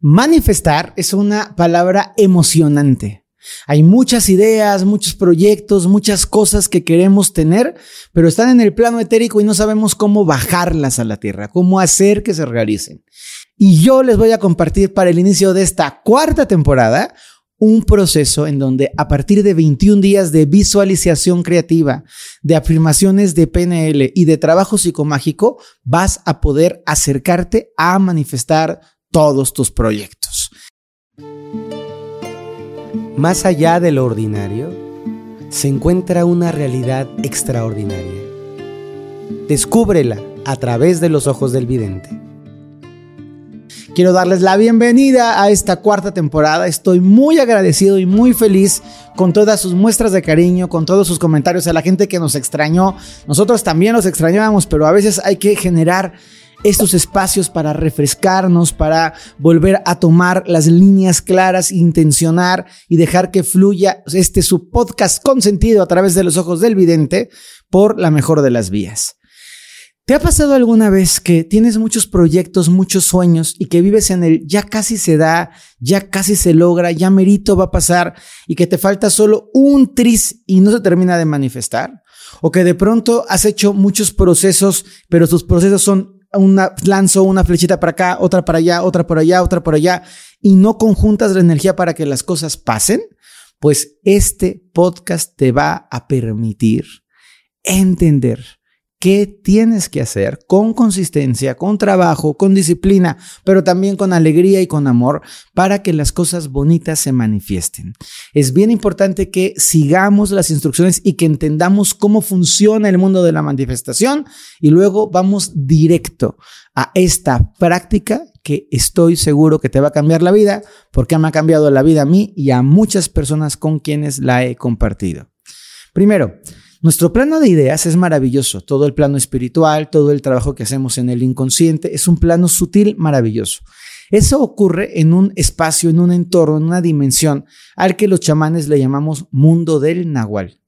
Manifestar es una palabra emocionante. Hay muchas ideas, muchos proyectos, muchas cosas que queremos tener, pero están en el plano etérico y no sabemos cómo bajarlas a la tierra, cómo hacer que se realicen. Y yo les voy a compartir para el inicio de esta cuarta temporada un proceso en donde a partir de 21 días de visualización creativa, de afirmaciones de PNL y de trabajo psicomágico, vas a poder acercarte a manifestar todos tus proyectos. Más allá de lo ordinario, se encuentra una realidad extraordinaria. Descúbrela a través de los ojos del vidente. Quiero darles la bienvenida a esta cuarta temporada. Estoy muy agradecido y muy feliz con todas sus muestras de cariño, con todos sus comentarios a la gente que nos extrañó. Nosotros también los extrañábamos, pero a veces hay que generar estos espacios para refrescarnos, para volver a tomar las líneas claras, intencionar y dejar que fluya este su podcast consentido a través de los ojos del vidente por la mejor de las vías. ¿Te ha pasado alguna vez que tienes muchos proyectos, muchos sueños y que vives en el ya casi se da, ya casi se logra, ya merito va a pasar y que te falta solo un tris y no se termina de manifestar? ¿O que de pronto has hecho muchos procesos, pero tus procesos son una, lanzo una flechita para acá, otra para allá, otra por allá, otra por allá, y no conjuntas la energía para que las cosas pasen, pues este podcast te va a permitir entender qué tienes que hacer con consistencia, con trabajo, con disciplina, pero también con alegría y con amor para que las cosas bonitas se manifiesten. Es bien importante que sigamos las instrucciones y que entendamos cómo funciona el mundo de la manifestación y luego vamos directo a esta práctica que estoy seguro que te va a cambiar la vida porque me ha cambiado la vida a mí y a muchas personas con quienes la he compartido. Primero, nuestro plano de ideas es maravilloso, todo el plano espiritual, todo el trabajo que hacemos en el inconsciente, es un plano sutil maravilloso. Eso ocurre en un espacio, en un entorno, en una dimensión al que los chamanes le llamamos mundo del nahual.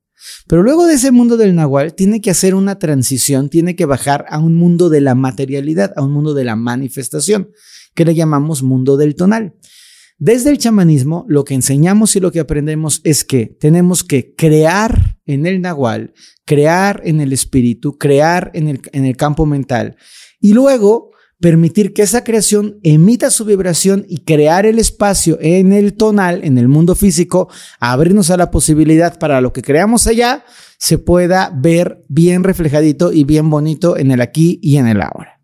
Pero luego de ese mundo del nahual tiene que hacer una transición, tiene que bajar a un mundo de la materialidad, a un mundo de la manifestación, que le llamamos mundo del tonal. Desde el chamanismo, lo que enseñamos y lo que aprendemos es que tenemos que crear en el nahual, crear en el espíritu, crear en el, en el campo mental y luego permitir que esa creación emita su vibración y crear el espacio en el tonal, en el mundo físico, abrirnos a la posibilidad para lo que creamos allá se pueda ver bien reflejadito y bien bonito en el aquí y en el ahora.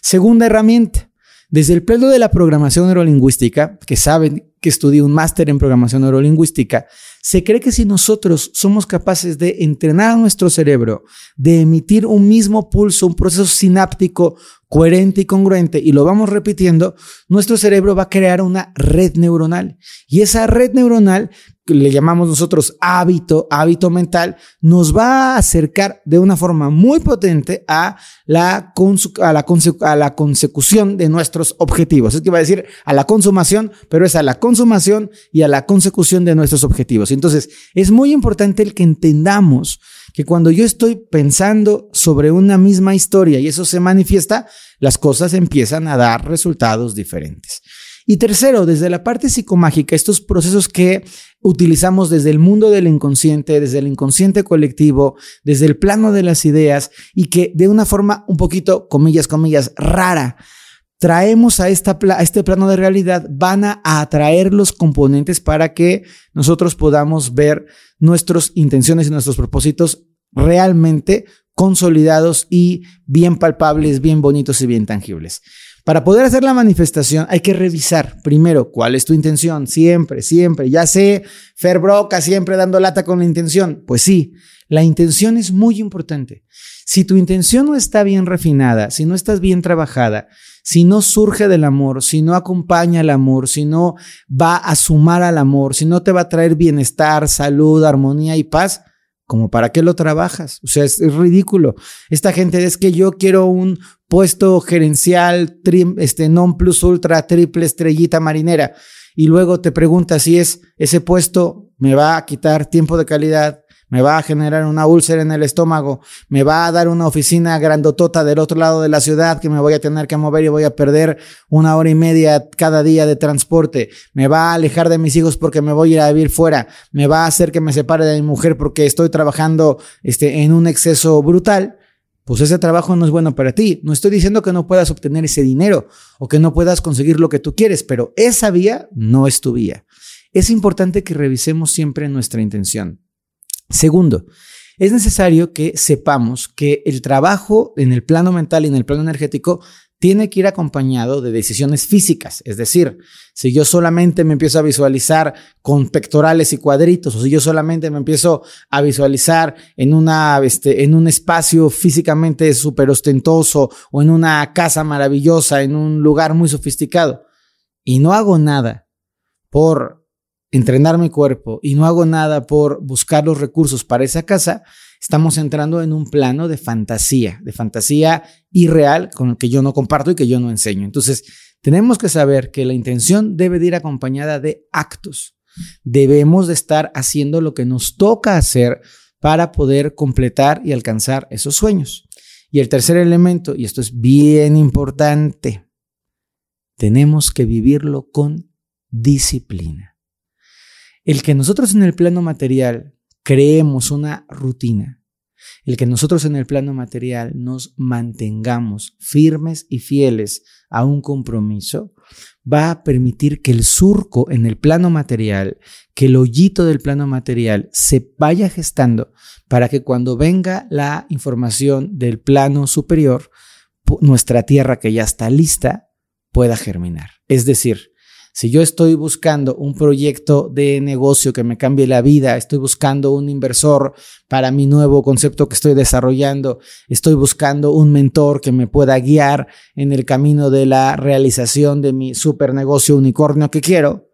Segunda herramienta, desde el plano de la programación neurolingüística, que saben que estudié un máster en programación neurolingüística, se cree que si nosotros somos capaces de entrenar a nuestro cerebro, de emitir un mismo pulso, un proceso sináptico coherente y congruente, y lo vamos repitiendo, nuestro cerebro va a crear una red neuronal. Y esa red neuronal le llamamos nosotros hábito, hábito mental, nos va a acercar de una forma muy potente a la, a la, a la consecución de nuestros objetivos. Es que va a decir a la consumación, pero es a la consumación y a la consecución de nuestros objetivos. Entonces, es muy importante el que entendamos que cuando yo estoy pensando sobre una misma historia y eso se manifiesta, las cosas empiezan a dar resultados diferentes. Y tercero, desde la parte psicomágica, estos procesos que utilizamos desde el mundo del inconsciente, desde el inconsciente colectivo, desde el plano de las ideas y que de una forma un poquito, comillas, comillas, rara, traemos a, esta, a este plano de realidad, van a atraer los componentes para que nosotros podamos ver nuestras intenciones y nuestros propósitos realmente consolidados y bien palpables, bien bonitos y bien tangibles. Para poder hacer la manifestación hay que revisar primero cuál es tu intención, siempre, siempre. Ya sé, Fer Broca siempre dando lata con la intención. Pues sí, la intención es muy importante. Si tu intención no está bien refinada, si no estás bien trabajada, si no surge del amor, si no acompaña al amor, si no va a sumar al amor, si no te va a traer bienestar, salud, armonía y paz, como para qué lo trabajas. O sea, es, ridículo. Esta gente es que yo quiero un puesto gerencial, este non plus ultra, triple estrellita marinera. Y luego te preguntas si es ese puesto me va a quitar tiempo de calidad, me va a generar una úlcera en el estómago, me va a dar una oficina grandotota del otro lado de la ciudad que me voy a tener que mover y voy a perder una hora y media cada día de transporte, me va a alejar de mis hijos porque me voy a ir a vivir fuera, me va a hacer que me separe de mi mujer porque estoy trabajando este, en un exceso brutal, pues ese trabajo no es bueno para ti. No estoy diciendo que no puedas obtener ese dinero o que no puedas conseguir lo que tú quieres, pero esa vía no es tu vía. Es importante que revisemos siempre nuestra intención. Segundo, es necesario que sepamos que el trabajo en el plano mental y en el plano energético tiene que ir acompañado de decisiones físicas. Es decir, si yo solamente me empiezo a visualizar con pectorales y cuadritos, o si yo solamente me empiezo a visualizar en, una, este, en un espacio físicamente súper ostentoso o en una casa maravillosa, en un lugar muy sofisticado, y no hago nada por entrenar mi cuerpo y no hago nada por buscar los recursos para esa casa, estamos entrando en un plano de fantasía, de fantasía irreal con el que yo no comparto y que yo no enseño. Entonces, tenemos que saber que la intención debe de ir acompañada de actos. Debemos de estar haciendo lo que nos toca hacer para poder completar y alcanzar esos sueños. Y el tercer elemento, y esto es bien importante, tenemos que vivirlo con disciplina. El que nosotros en el plano material creemos una rutina, el que nosotros en el plano material nos mantengamos firmes y fieles a un compromiso, va a permitir que el surco en el plano material, que el hoyito del plano material se vaya gestando para que cuando venga la información del plano superior, nuestra tierra que ya está lista pueda germinar. Es decir, si yo estoy buscando un proyecto de negocio que me cambie la vida, estoy buscando un inversor para mi nuevo concepto que estoy desarrollando, estoy buscando un mentor que me pueda guiar en el camino de la realización de mi super negocio unicornio que quiero,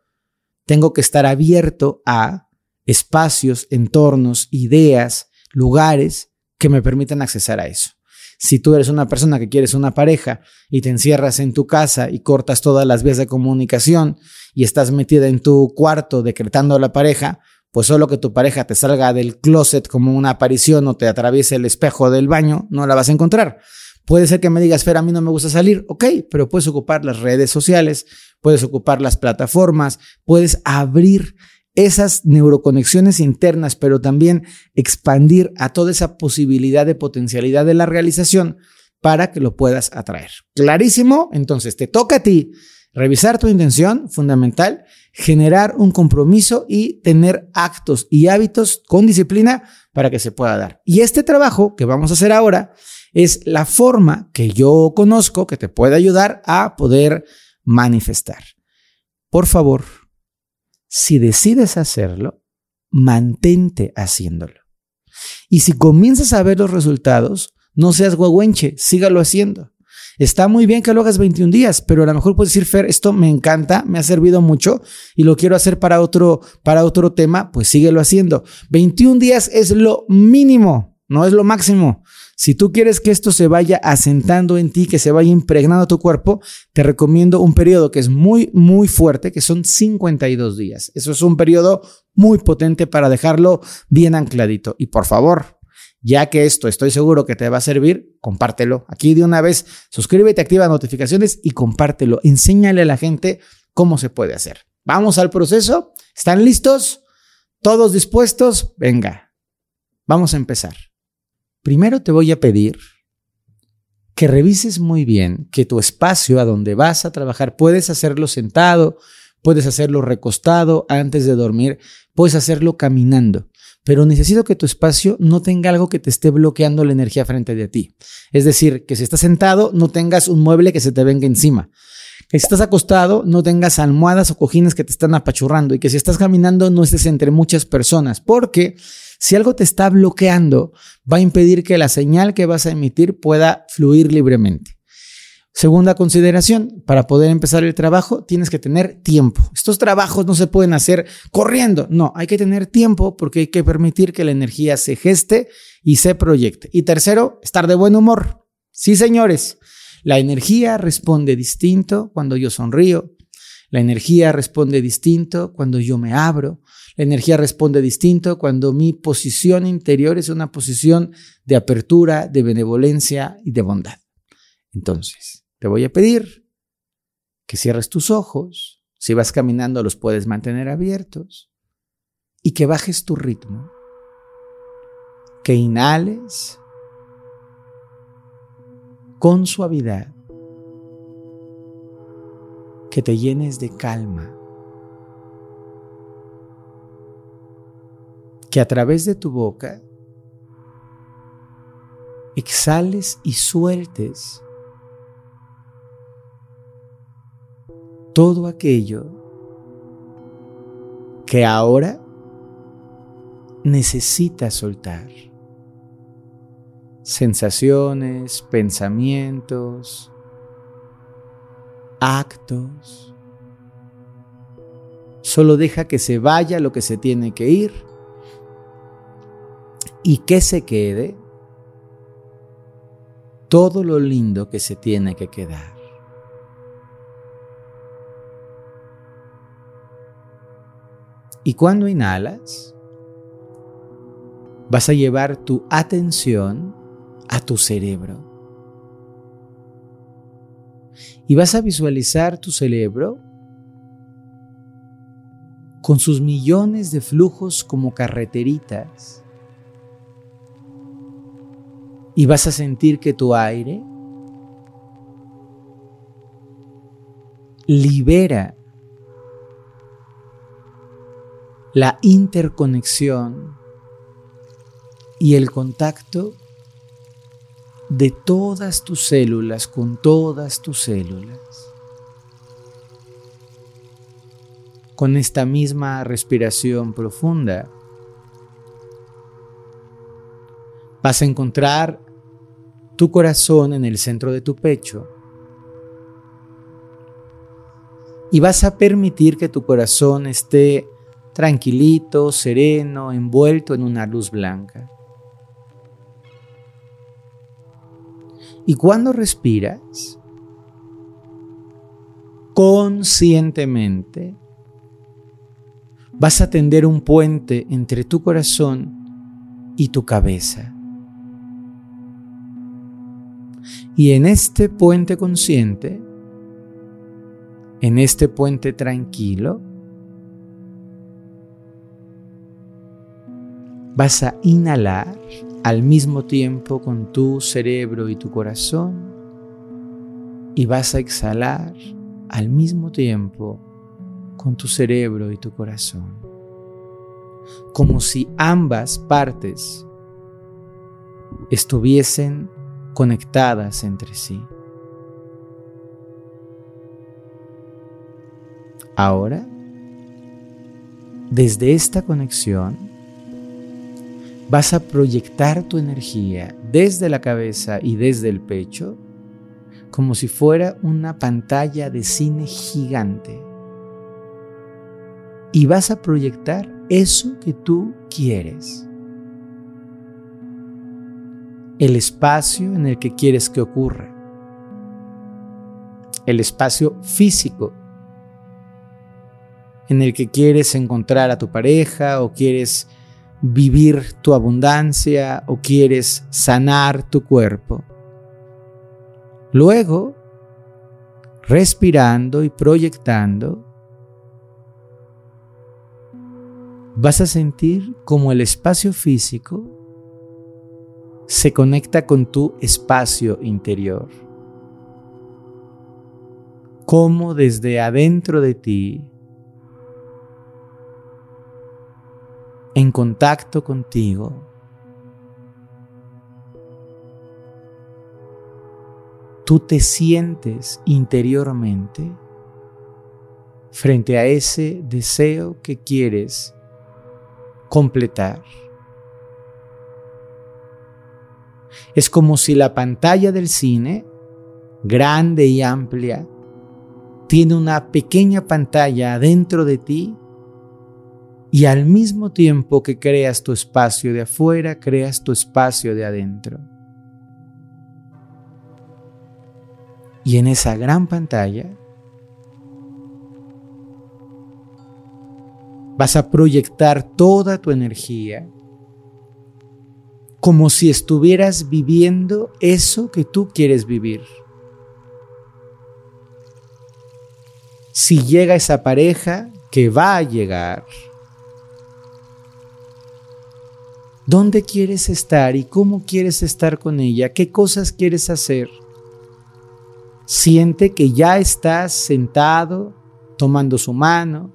tengo que estar abierto a espacios, entornos, ideas, lugares que me permitan accesar a eso. Si tú eres una persona que quieres una pareja y te encierras en tu casa y cortas todas las vías de comunicación y estás metida en tu cuarto decretando a la pareja, pues solo que tu pareja te salga del closet como una aparición o te atraviese el espejo del baño, no la vas a encontrar. Puede ser que me digas, Fer, a mí no me gusta salir, ok, pero puedes ocupar las redes sociales, puedes ocupar las plataformas, puedes abrir esas neuroconexiones internas, pero también expandir a toda esa posibilidad de potencialidad de la realización para que lo puedas atraer. Clarísimo, entonces te toca a ti revisar tu intención, fundamental, generar un compromiso y tener actos y hábitos con disciplina para que se pueda dar. Y este trabajo que vamos a hacer ahora es la forma que yo conozco que te puede ayudar a poder manifestar. Por favor, si decides hacerlo, mantente haciéndolo. Y si comienzas a ver los resultados, no seas guagüenche, sígalo haciendo. Está muy bien que lo hagas 21 días, pero a lo mejor puedes decir, Fer, esto me encanta, me ha servido mucho y lo quiero hacer para otro, para otro tema, pues síguelo haciendo. 21 días es lo mínimo, no es lo máximo. Si tú quieres que esto se vaya asentando en ti, que se vaya impregnando tu cuerpo, te recomiendo un periodo que es muy, muy fuerte, que son 52 días. Eso es un periodo muy potente para dejarlo bien ancladito. Y por favor, ya que esto estoy seguro que te va a servir, compártelo. Aquí de una vez, suscríbete, activa notificaciones y compártelo. Enséñale a la gente cómo se puede hacer. Vamos al proceso. ¿Están listos? ¿Todos dispuestos? Venga, vamos a empezar. Primero te voy a pedir que revises muy bien que tu espacio a donde vas a trabajar puedes hacerlo sentado, puedes hacerlo recostado antes de dormir, puedes hacerlo caminando, pero necesito que tu espacio no tenga algo que te esté bloqueando la energía frente de ti. Es decir, que si estás sentado no tengas un mueble que se te venga encima. Que si estás acostado no tengas almohadas o cojines que te están apachurrando y que si estás caminando no estés entre muchas personas, porque si algo te está bloqueando, va a impedir que la señal que vas a emitir pueda fluir libremente. Segunda consideración, para poder empezar el trabajo tienes que tener tiempo. Estos trabajos no se pueden hacer corriendo, no, hay que tener tiempo porque hay que permitir que la energía se geste y se proyecte. Y tercero, estar de buen humor. Sí, señores, la energía responde distinto cuando yo sonrío, La energía responde distinto cuando yo me abro. La energía responde distinto cuando mi posición interior es una posición de apertura, de benevolencia y de bondad. Entonces, te voy a pedir que cierres tus ojos. Si vas caminando los puedes mantener abiertos. Y que bajes tu ritmo. Que inhales con suavidad que te llenes de calma, que a través de tu boca exhales y sueltes todo aquello que ahora necesitas soltar. Sensaciones, pensamientos, actos. Solo deja que se vaya lo que se tiene que ir y que se quede todo lo lindo que se tiene que quedar. Y cuando inhalas, vas a llevar tu atención a tu cerebro y vas a visualizar tu cerebro con sus millones de flujos como carreteritas. Y vas a sentir que tu aire libera la interconexión y el contacto de todas tus células con todas tus células. Con esta misma respiración profunda, vas a encontrar tu corazón en el centro de tu pecho y vas a permitir que tu corazón esté tranquilito, sereno, envuelto en una luz blanca. Y cuando respiras, conscientemente, vas a tender un puente entre tu corazón y tu cabeza. Y en este puente consciente, en este puente tranquilo, vas a inhalar al mismo tiempo con tu cerebro y tu corazón y vas a exhalar al mismo tiempo con tu cerebro y tu corazón. Como si ambas partes estuviesen conectadas entre sí. Ahora, desde esta conexión, vas a proyectar tu energía desde la cabeza y desde el pecho como si fuera una pantalla de cine gigante. Y vas a proyectar eso que tú quieres. El espacio en el que quieres que ocurra. El espacio físico en el que quieres encontrar a tu pareja o quieres vivir tu abundancia o quieres sanar tu cuerpo. Luego, respirando y proyectando, vas a sentir como el espacio físico se conecta con tu espacio interior. Como desde adentro de ti en contacto contigo. Tú te sientes interiormente frente a ese deseo que quieres completar. Es como si la pantalla del cine, grande y amplia, tiene una pequeña pantalla dentro de ti y al mismo tiempo que creas tu espacio de afuera, creas tu espacio de adentro. Y en esa gran pantalla Vas a proyectar toda tu energía como si estuvieras viviendo eso que tú quieres vivir. Si llega esa pareja, que va a llegar, ¿dónde quieres estar y cómo quieres estar con ella? ¿Qué cosas quieres hacer? Siente que ya estás sentado, tomando su mano.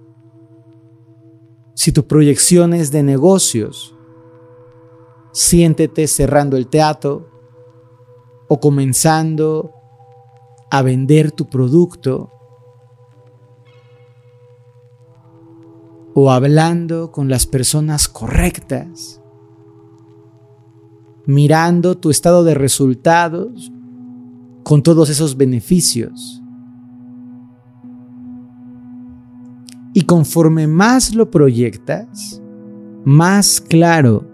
Si tu proyección es de negocios, siéntete cerrando el teatro o comenzando a vender tu producto o hablando con las personas correctas, mirando tu estado de resultados con todos esos beneficios. Y conforme más lo proyectas, más claro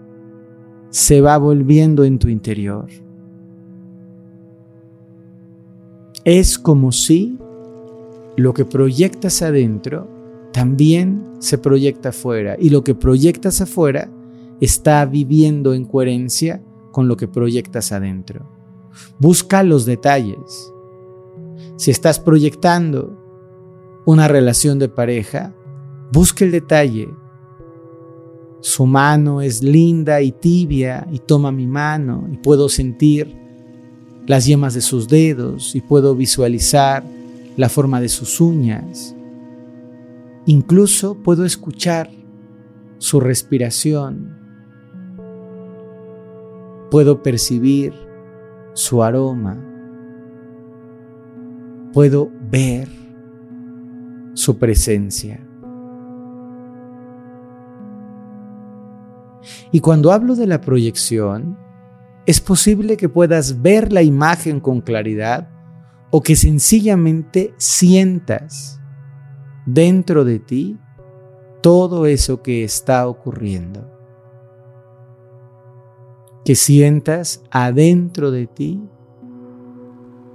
se va volviendo en tu interior. Es como si lo que proyectas adentro también se proyecta afuera y lo que proyectas afuera está viviendo en coherencia con lo que proyectas adentro. Busca los detalles. Si estás proyectando una relación de pareja, busca el detalle. Su mano es linda y tibia y toma mi mano y puedo sentir las yemas de sus dedos y puedo visualizar la forma de sus uñas. Incluso puedo escuchar su respiración. Puedo percibir su aroma. Puedo ver su presencia. Y cuando hablo de la proyección, es posible que puedas ver la imagen con claridad o que sencillamente sientas dentro de ti todo eso que está ocurriendo que sientas adentro de ti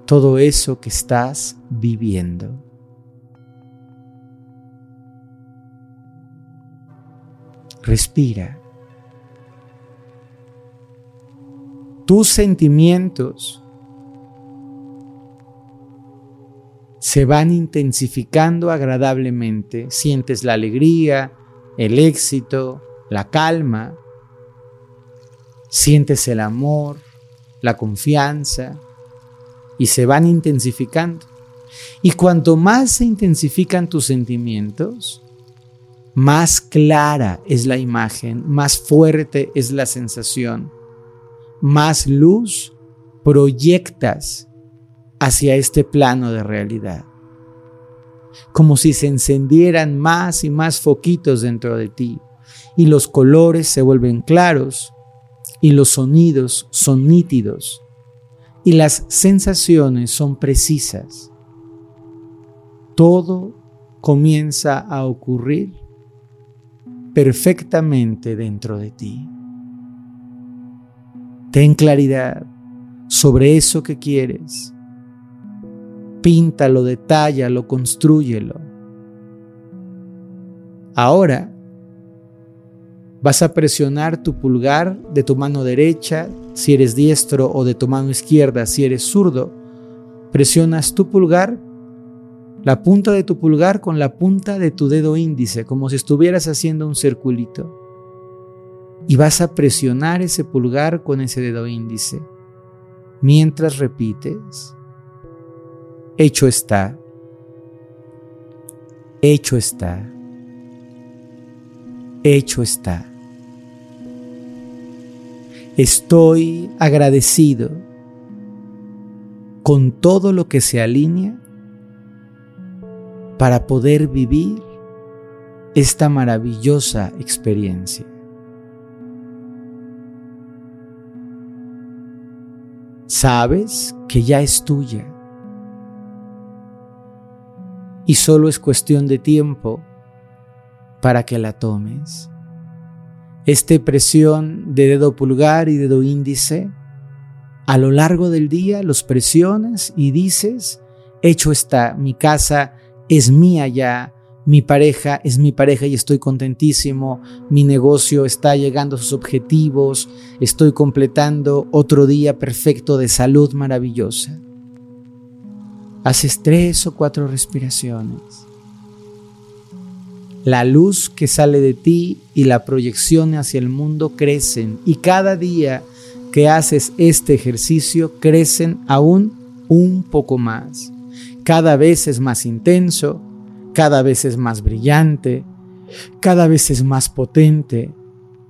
todo eso que estás viviendo. Respira. Tus sentimientos se van intensificando agradablemente. Sientes la alegría, el éxito, la calma, sientes el amor, la confianza y se van intensificando. Y cuanto más se intensifican tus sentimientos, más clara es la imagen, más fuerte es la sensación, más luz proyectas hacia este plano de realidad. Como si se encendieran más y más foquitos dentro de ti y los colores se vuelven claros y los sonidos son nítidos y las sensaciones son precisas. Todo comienza a ocurrir perfectamente dentro de ti. Ten claridad sobre eso que quieres. Píntalo, detállalo, construyelo. Ahora Vas a presionar tu pulgar de tu mano derecha si eres diestro o de tu mano izquierda si eres zurdo. Presionas tu pulgar, la punta de tu pulgar con la punta de tu dedo índice, como si estuvieras haciendo un circulito. Y vas a presionar ese pulgar con ese dedo índice. Mientras repites, hecho está, hecho está, hecho está. Estoy agradecido con todo lo que se alinea para poder vivir esta maravillosa experiencia. Sabes que ya es tuya y solo es cuestión de tiempo para que la tomes esta presión de dedo pulgar y dedo índice, a lo largo del día los presiones y dices, hecho está, mi casa es mía ya, mi pareja es mi pareja y estoy contentísimo, mi negocio está llegando a sus objetivos, estoy completando otro día perfecto de salud maravillosa. Haces tres o cuatro respiraciones. La luz que sale de ti y la proyección hacia el mundo crecen y cada día que haces este ejercicio crecen aún un poco más. Cada vez es más intenso, cada vez es más brillante, cada vez es más potente,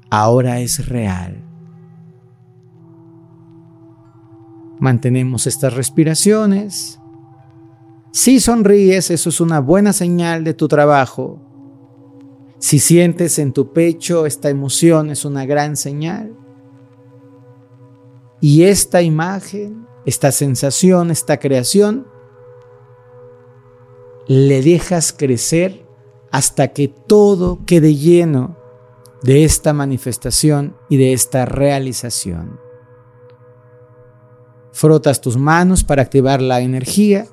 ahora es real. Mantenemos estas respiraciones. Si sonríes, eso es una buena señal de tu trabajo. Si sientes en tu pecho esta emoción, es una gran señal. Y esta imagen, esta sensación, esta creación, le dejas crecer hasta que todo quede lleno de esta manifestación y de esta realización. Frotas tus manos para activar la energía,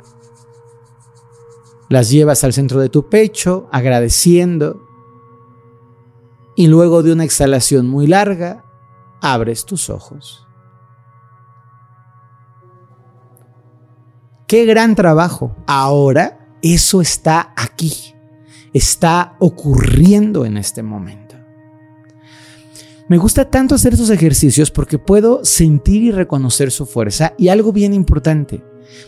las llevas al centro de tu pecho agradeciendo y luego de una exhalación muy larga, abres tus ojos. Qué gran trabajo. Ahora eso está aquí, está ocurriendo en este momento. Me gusta tanto hacer estos ejercicios porque puedo sentir y reconocer su fuerza y algo bien importante.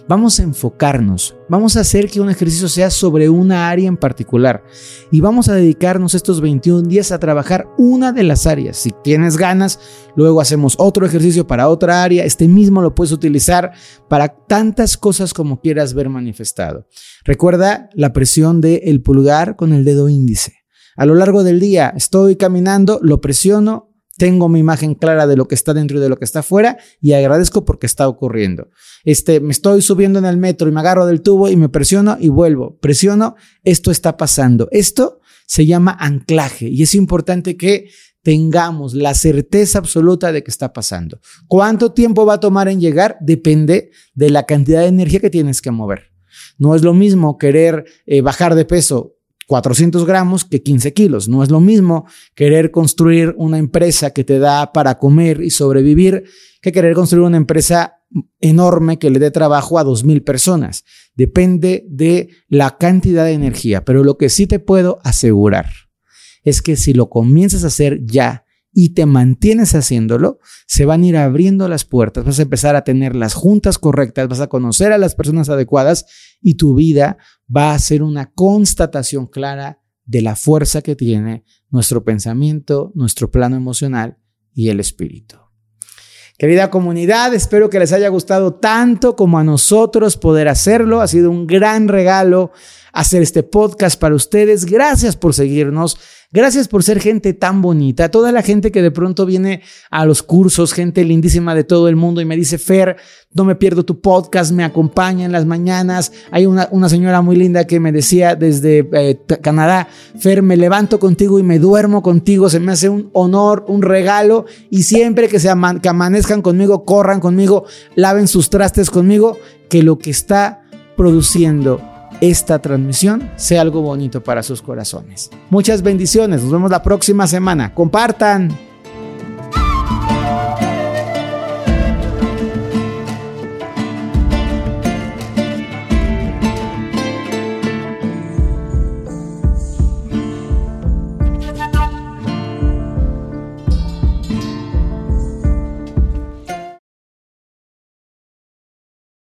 Vamos a enfocarnos, vamos a hacer que un ejercicio sea sobre una área en particular y vamos a dedicarnos estos 21 días a trabajar una de las áreas. Si tienes ganas, luego hacemos otro ejercicio para otra área. Este mismo lo puedes utilizar para tantas cosas como quieras ver manifestado. Recuerda la presión del pulgar con el dedo índice. A lo largo del día estoy caminando, lo presiono, tengo mi imagen clara de lo que está dentro y de lo que está afuera y agradezco porque está ocurriendo. Este, me estoy subiendo en el metro y me agarro del tubo y me presiono y vuelvo. Presiono, esto está pasando. Esto se llama anclaje y es importante que tengamos la certeza absoluta de que está pasando. ¿Cuánto tiempo va a tomar en llegar? Depende de la cantidad de energía que tienes que mover. No es lo mismo querer eh, bajar de peso 400 gramos que 15 kilos. No es lo mismo querer construir una empresa que te da para comer y sobrevivir que querer construir una empresa enorme que le dé trabajo a 2.000 personas. Depende de la cantidad de energía, pero lo que sí te puedo asegurar es que si lo comienzas a hacer ya y te mantienes haciéndolo, se van a ir abriendo las puertas, vas a empezar a tener las juntas correctas, vas a conocer a las personas adecuadas y tu vida va a ser una constatación clara de la fuerza que tiene nuestro pensamiento, nuestro plano emocional y el espíritu. Querida comunidad, espero que les haya gustado tanto como a nosotros poder hacerlo. Ha sido un gran regalo hacer este podcast para ustedes. Gracias por seguirnos. Gracias por ser gente tan bonita. Toda la gente que de pronto viene a los cursos, gente lindísima de todo el mundo y me dice, Fer, no me pierdo tu podcast, me acompaña en las mañanas. Hay una, una señora muy linda que me decía desde eh, Canadá, Fer, me levanto contigo y me duermo contigo. Se me hace un honor, un regalo. Y siempre que, se que amanezcan conmigo, corran conmigo, laven sus trastes conmigo, que lo que está produciendo esta transmisión sea algo bonito para sus corazones. Muchas bendiciones, nos vemos la próxima semana. Compartan.